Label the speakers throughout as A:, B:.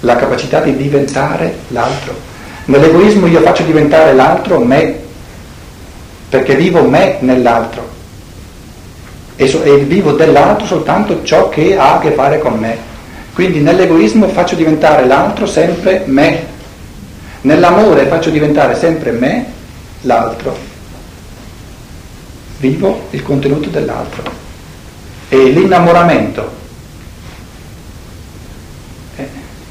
A: la capacità di diventare l'altro. Nell'egoismo io faccio diventare l'altro me, perché vivo me nell'altro e, so, e vivo dell'altro soltanto ciò che ha a che fare con me. Quindi nell'egoismo faccio diventare l'altro sempre me, nell'amore faccio diventare sempre me l'altro. Vivo il contenuto dell'altro. E l'innamoramento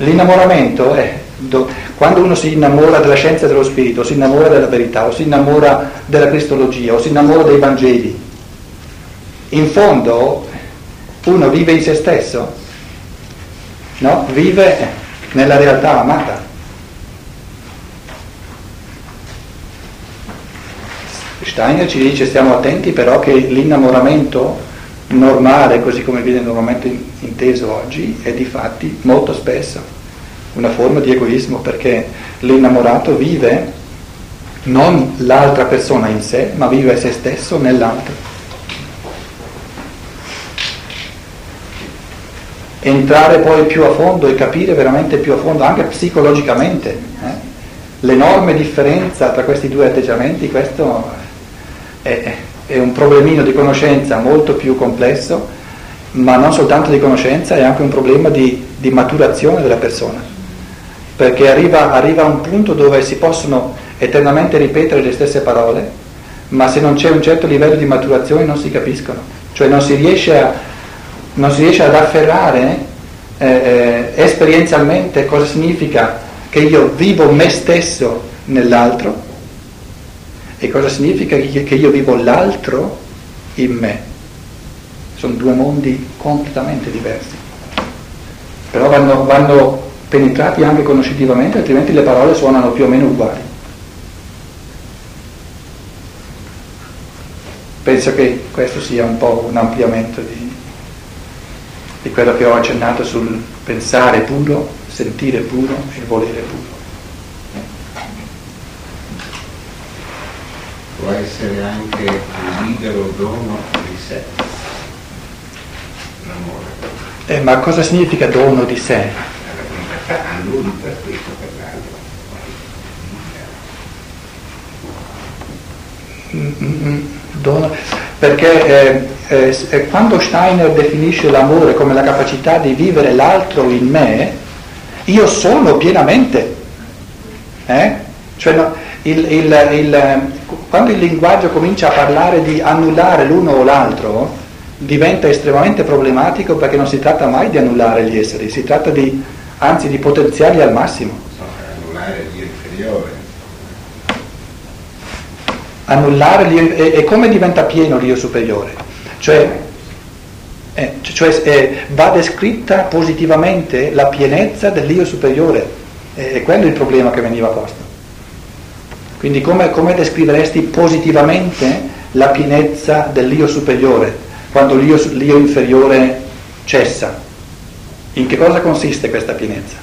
A: L'innamoramento è do, quando uno si innamora della scienza dello spirito, si innamora della verità, o si innamora della cristologia, o si innamora dei Vangeli. In fondo uno vive in se stesso, no? vive nella realtà amata. Steiner ci dice stiamo attenti però che l'innamoramento normale, così come viene normalmente inteso oggi, è di fatti molto spesso una forma di egoismo perché l'innamorato vive non l'altra persona in sé, ma vive se stesso nell'altro. Entrare poi più a fondo e capire veramente più a fondo, anche psicologicamente, eh, l'enorme differenza tra questi due atteggiamenti, questo è, è un problemino di conoscenza molto più complesso, ma non soltanto di conoscenza, è anche un problema di, di maturazione della persona, perché arriva, arriva a un punto dove si possono eternamente ripetere le stesse parole, ma se non c'è un certo livello di maturazione non si capiscono, cioè non si riesce, a, non si riesce ad afferrare eh, eh, esperienzialmente cosa significa che io vivo me stesso nell'altro e cosa significa che io vivo l'altro in me? Sono due mondi completamente diversi. Però vanno, vanno penetrati anche conoscitivamente, altrimenti le parole suonano più o meno uguali. Penso che questo sia un po' un ampliamento di, di quello che ho accennato sul pensare puro, sentire puro e volere puro.
B: può essere anche un libero dono di sé, l'amore.
A: Eh, ma cosa significa dono di sé?
B: A lui per questo, per l'altro.
A: Mm-hmm. Dono, perché eh, eh, eh, quando Steiner definisce l'amore come la capacità di vivere l'altro in me, io sono pienamente. Eh? Cioè, no, il, il, il, quando il linguaggio comincia a parlare di annullare l'uno o l'altro, diventa estremamente problematico perché non si tratta mai di annullare gli esseri, si tratta di, anzi di potenziarli al massimo.
B: Annullare l'io inferiore.
A: Annullare l'io, e, e, come diventa pieno l'io superiore? Cioè, eh, cioè eh, va descritta positivamente la pienezza dell'io superiore, e eh, quello è il problema che veniva posto. Quindi come, come descriveresti positivamente la pienezza dell'io superiore, quando l'io, l'io inferiore cessa? In che cosa consiste questa pienezza?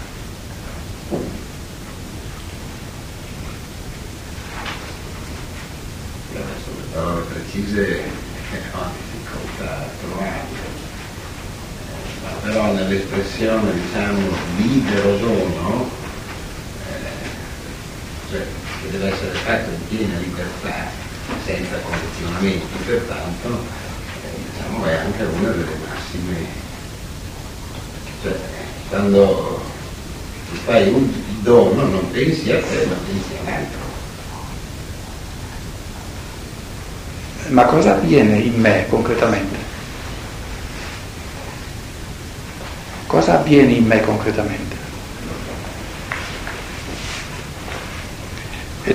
B: A trovarle, però nell'espressione diciamo libero sono, eh, cioè che deve essere fatto in piena libertà, senza condizionamenti, pertanto eh, diciamo, è anche una delle massime, cioè quando ti fai un dono non pensi a te ma pensi all'altro.
A: Ma cosa avviene in me concretamente? Cosa avviene in me concretamente?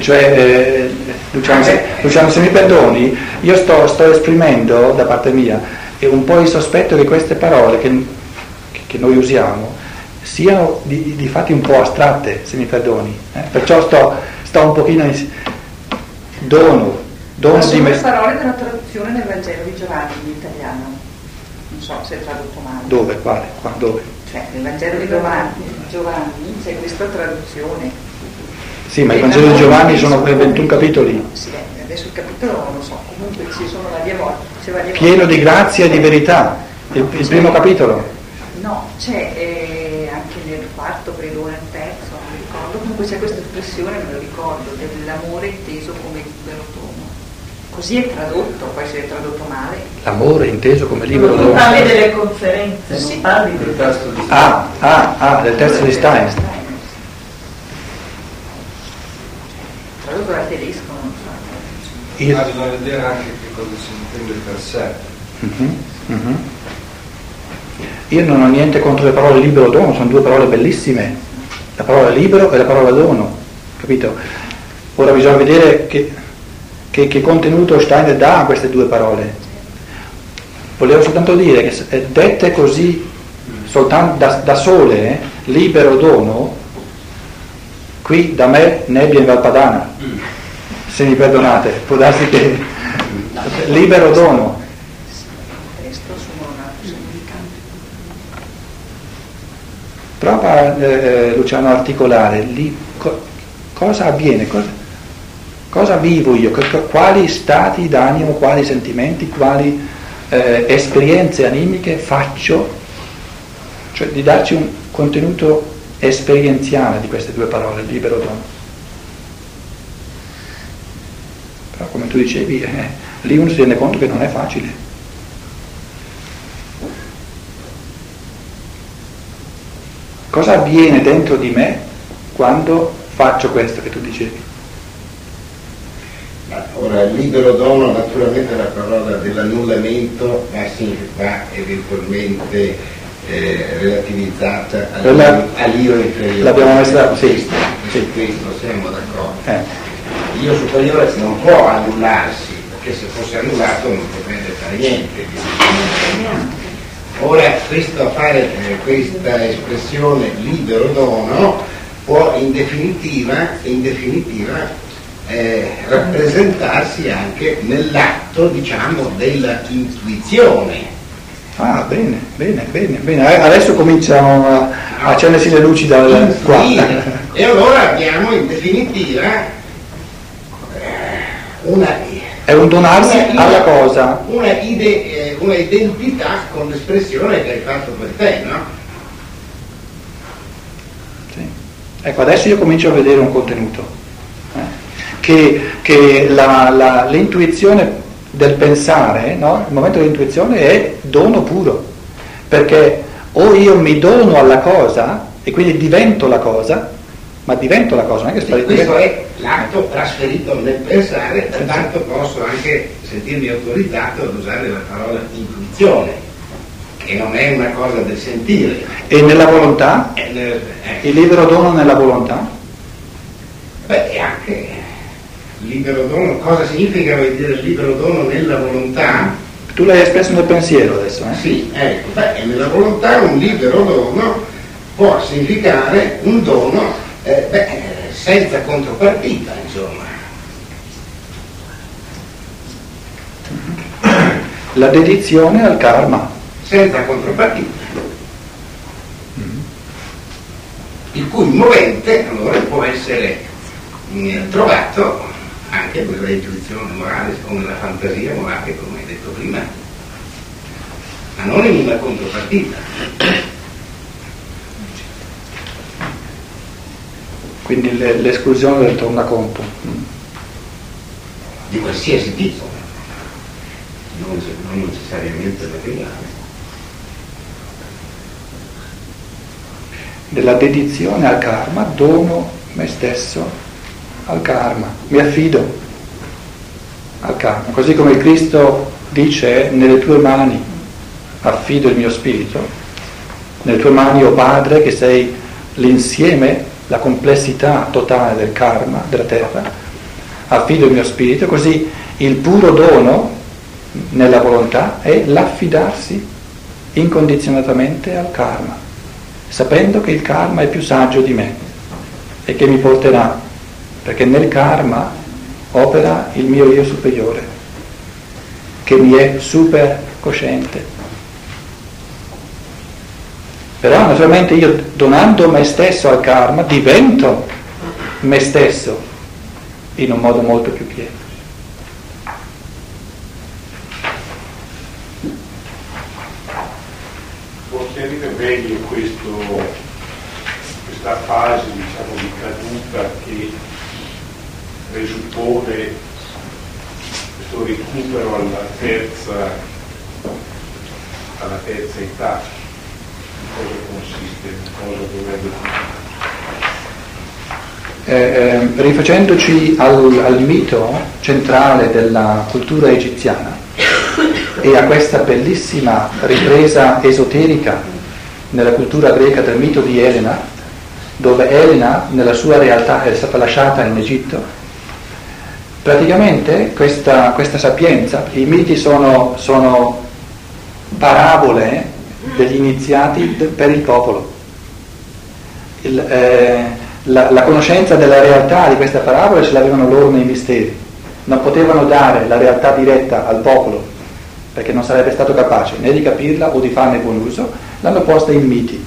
A: Cioè, eh, Luciano, se, Luciano, se mi perdoni, io sto, sto, esprimendo da parte mia un po' il sospetto che queste parole che, che noi usiamo siano di, di, fatti un po' astratte, se mi perdoni. Eh? Perciò sto, sto, un pochino in dono, dono
C: Ma
A: di me.
C: le parole della traduzione del Vangelo di Giovanni in italiano. Non so se è tradotto male.
A: Dove? Quale? Qua, dove?
C: Cioè, nel Vangelo di Giovanni, Giovanni c'è questa traduzione
A: sì, ma il Vangelo di Giovanni sono 21 capitoli.
C: Sì, adesso il capitolo non lo so, comunque ci sono varie volte. Varie
A: Pieno di grazia e di verità, il, il primo capitolo.
C: No, c'è eh, anche nel quarto, credo, nel terzo, non mi ricordo, comunque c'è questa espressione, me lo ricordo, dell'amore inteso come libero tono. Così è tradotto, può essere tradotto male.
A: L'amore inteso come libero
D: Non
A: dono.
D: parli delle conferenze,
C: Sì.
D: non parli
E: del testo di
A: Ah, ah, ah, del testo di Stein.
C: Dal tedesco, non so.
A: Io-
E: Ah, bisogna vedere anche che cosa si intende per sé.
A: Mhm, mhm. Io non ho niente contro le parole libero dono, sono due parole bellissime, la parola libero e la parola dono, capito? Ora bisogna vedere che, che- che contenuto Steiner dà a queste due parole. Volevo soltanto dire che dette così, soltanto da, da sole, eh, libero dono, qui da me nebbia in Valpadana, se mi perdonate, può darsi che libero dono. Prova eh, Luciano a articolare. Lì co- cosa avviene, cosa, cosa vivo io, co- quali stati d'animo, quali sentimenti, quali eh, esperienze animiche faccio, cioè di darci un contenuto esperienziale di queste due parole, libero dono. Però come tu dicevi, eh, lì uno si rende conto che non è facile. Cosa avviene dentro di me quando faccio questo che tu dicevi?
B: Ora, libero dono, naturalmente la parola dell'annullamento va, va eventualmente eh, relativizzata all'io, all'io inferiore.
A: l'abbiamo messa- sì.
B: Su questo siamo d'accordo.
A: Eh,
B: L'io superiore non può annullarsi, perché se fosse annullato non potrebbe fare niente. Ora, questo fare eh, questa espressione libero dono può in definitiva, in definitiva eh, rappresentarsi anche nell'atto, diciamo, della intuizione.
A: Ah, bene, bene, bene, bene. Eh, Adesso cominciano a accendersi le luci dal qua.
B: E allora abbiamo in definitiva eh, una
A: È un donarsi
B: una-
A: alla cosa.
B: Una, ide- eh, una identità con l'espressione che hai fatto per te, no?
A: Sì. Ecco, adesso io comincio a vedere un contenuto. eh, Che, che la- la- l'intuizione del pensare, no? il momento dell'intuizione è dono puro, perché o io mi dono alla cosa e quindi divento la cosa, ma divento la cosa, non è che sto
B: Sì, questo è l'atto trasferito nel pensare, pertanto posso anche sentirmi autorizzato ad usare la parola intuizione, che non è una cosa del sentire.
A: E nella volontà?
B: È nel- eh,
A: Il libero dono nella volontà?
B: Beh, e anche libero dono, cosa significa vuol dire libero dono nella volontà?
A: Tu l'hai espresso nel pensiero adesso, eh?
B: Sì, ecco, beh, nella volontà un libero dono può significare un dono eh, beh, eh, senza contropartita, insomma.
A: La dedizione al karma.
B: senza contropartita. Il cui movente allora può essere mm, trovato anche nella intuizione morale o nella fantasia morale, come hai detto prima, ma non in una contropartita.
A: Quindi le- l'esclusione del tornaconto.
B: di qualsiasi tipo, non, non necessariamente materiale.
A: Della dedizione al karma, dono me stesso al karma, mi affido al karma, così come Cristo dice nelle tue mani affido il mio spirito, nelle tue mani, o oh Padre, che sei l'insieme, la complessità totale del karma, della terra, affido il mio spirito, così il puro dono nella volontà è l'affidarsi incondizionatamente al karma, sapendo che il karma è più saggio di me e che mi porterà, perché nel karma opera il mio io superiore, che mi è super cosciente. Però naturalmente io donando me stesso al karma divento me stesso in un modo molto più pieno.
F: Può chiarire
D: in questo, questa fase diciamo, di caduta che presuppone questo recupero alla terza, alla terza età. In cosa consiste, in cosa dovrebbe
A: eh, eh, rifacendoci al, al, mito centrale della cultura egiziana e a questa bellissima ripresa esoterica nella cultura greca del mito di Elena, dove Elena nella sua realtà è stata lasciata in Egitto, praticamente questa, questa sapienza, i miti sono, sono parabole degli iniziati per il popolo. Il, eh, la, la, conoscenza della realtà di questa parabola ce l'avevano loro nei misteri, non potevano dare la realtà diretta al popolo perché non sarebbe stato capace né di capirla o di farne buon uso, l'hanno posta in miti.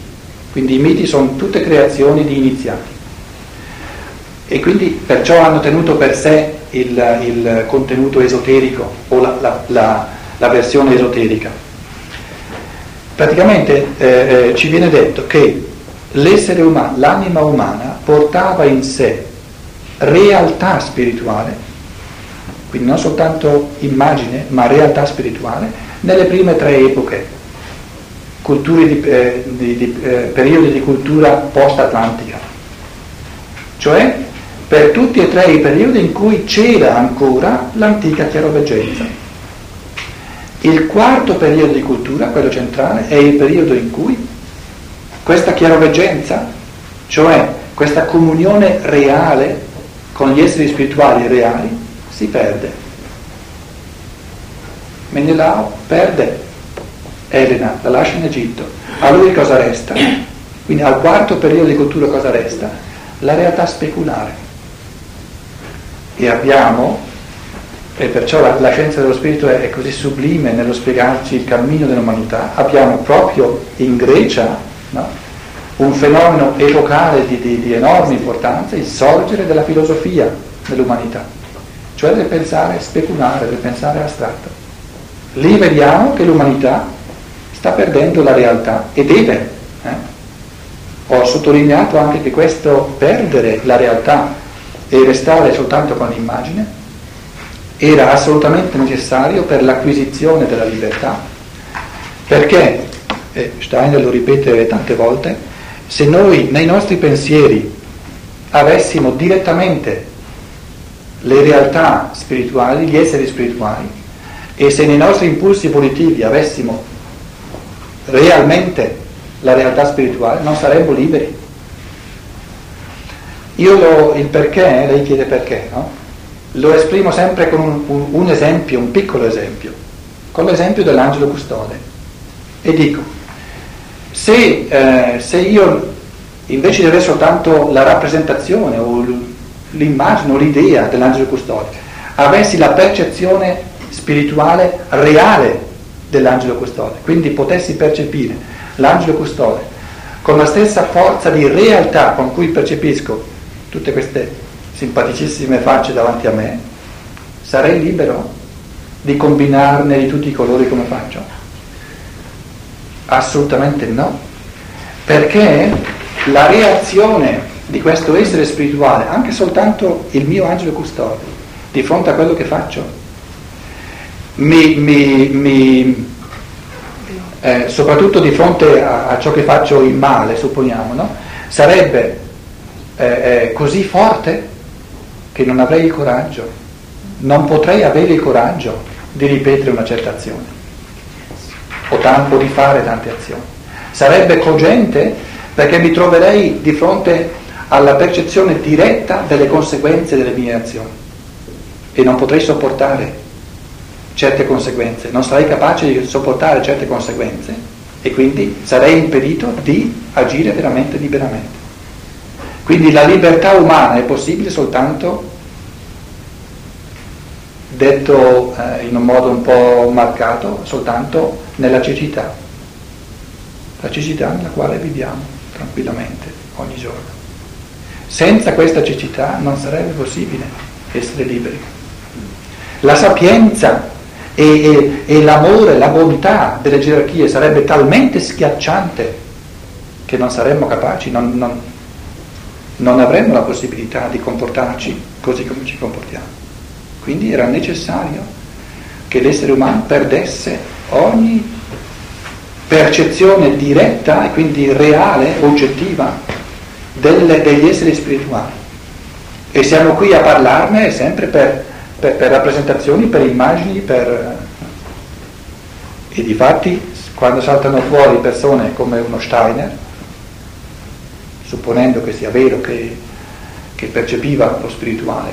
A: Quindi i miti sono tutte creazioni di iniziati. E quindi perciò hanno tenuto per sé il, il contenuto esoterico o la, la, la, la versione esoterica. Praticamente eh, eh, ci viene detto che l'essere umano, l'anima umana portava in sé realtà spirituale, quindi non soltanto immagine, ma realtà spirituale, nelle prime tre epoche, di, eh, di, di, eh, periodi di cultura post-atlantica, cioè per tutti e tre i periodi in cui c'era ancora l'antica chiaroveggenza. Il quarto periodo di cultura, quello centrale, è il periodo in cui questa chiaroveggenza, cioè questa comunione reale con gli esseri spirituali reali, si perde. Menelao perde Elena, la lascia in Egitto. A lui cosa resta? Quindi al quarto periodo di cultura cosa resta? La realtà speculare. E abbiamo, e perciò la, la scienza dello spirito è, è così sublime nello spiegarci il cammino dell'umanità, abbiamo proprio in Grecia no? un fenomeno epocale di, di, di enorme importanza, il sorgere della filosofia nell'umanità, cioè del pensare speculare, del pensare astratto. Lì vediamo che l'umanità sta perdendo la realtà e deve. Eh? Ho sottolineato anche che questo perdere la realtà e restare soltanto con l'immagine era assolutamente necessario per l'acquisizione della libertà, perché e Steiner lo ripete tante volte, se noi nei nostri pensieri avessimo direttamente le realtà spirituali, gli esseri spirituali, e se nei nostri impulsi volitivi avessimo realmente la realtà spirituale, non saremmo liberi. Io lo, il perché, lei chiede perché, no? Lo esprimo sempre con un, un, un esempio, un piccolo esempio, con l'esempio dell'angelo custode. E dico, se, eh, se io invece di avere soltanto la rappresentazione o l'immagine o l'idea dell'angelo custode, avessi la percezione spirituale reale dell'angelo custode, quindi potessi percepire l'angelo custode con la stessa forza di realtà con cui percepisco tutte queste simpaticissime facce davanti a me, sarei libero di combinarne di tutti i colori come faccio? Assolutamente no, perché la reazione di questo essere spirituale, anche soltanto il mio angelo custode, di fronte a quello che faccio, mi, mi, mi eh, soprattutto di fronte a, a, ciò che faccio in male, supponiamo, no? sarebbe eh, così forte che non avrei il coraggio, non potrei avere il coraggio di ripetere una certa azione o tanto di fare tante azioni. Sarebbe cogente perché mi troverei di fronte alla percezione diretta delle conseguenze delle mie azioni e non potrei sopportare certe conseguenze, non sarei capace di sopportare certe conseguenze e quindi sarei impedito di agire veramente liberamente. Quindi la libertà umana è possibile soltanto detto eh, in un modo un po' marcato, soltanto nella cecità, la cecità nella quale viviamo tranquillamente ogni giorno. Senza questa cecità non sarebbe possibile essere liberi. La sapienza e, e, e l'amore, la bontà delle gerarchie sarebbe talmente schiacciante che non saremmo capaci, non, non, non avremmo la possibilità di comportarci così come ci comportiamo. Quindi era necessario che l'essere umano perdesse ogni percezione diretta e quindi reale, oggettiva, delle, degli esseri spirituali. E siamo qui a parlarne sempre per, per, per rappresentazioni, per immagini, per... E di fatti quando saltano fuori persone come uno Steiner, supponendo che sia vero che, che percepiva lo spirituale,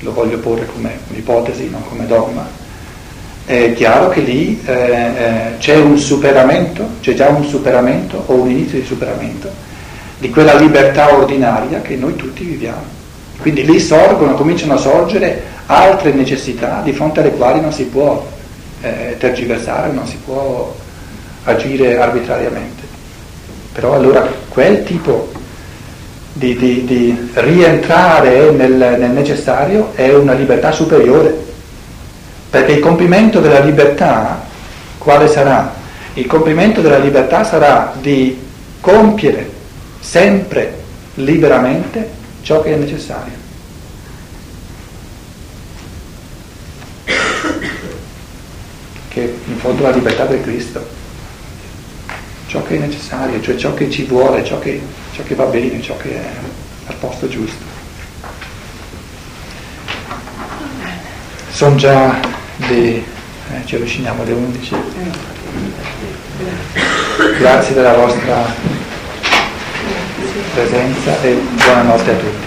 A: lo voglio porre come un'ipotesi, non come dogma, è chiaro che lì eh, eh, c'è un superamento, c'è già un superamento o un inizio di superamento di quella libertà ordinaria che noi tutti viviamo. Quindi lì sorgono, cominciano a sorgere altre necessità di fronte alle quali non si può eh, tergiversare, non si può agire arbitrariamente. Però allora quel tipo di, di, di rientrare nel, nel necessario è una libertà superiore, perché il compimento della libertà quale sarà? Il compimento della libertà sarà di compiere sempre liberamente ciò che è necessario. Che in fondo è la libertà del Cristo. Ciò che è necessario, cioè ciò che ci vuole, ciò che, ciò che va bene, ciò che è al posto giusto. Sono già le... Eh, ci avviciniamo alle 11. Grazie della vostra presenza e buonanotte a tutti.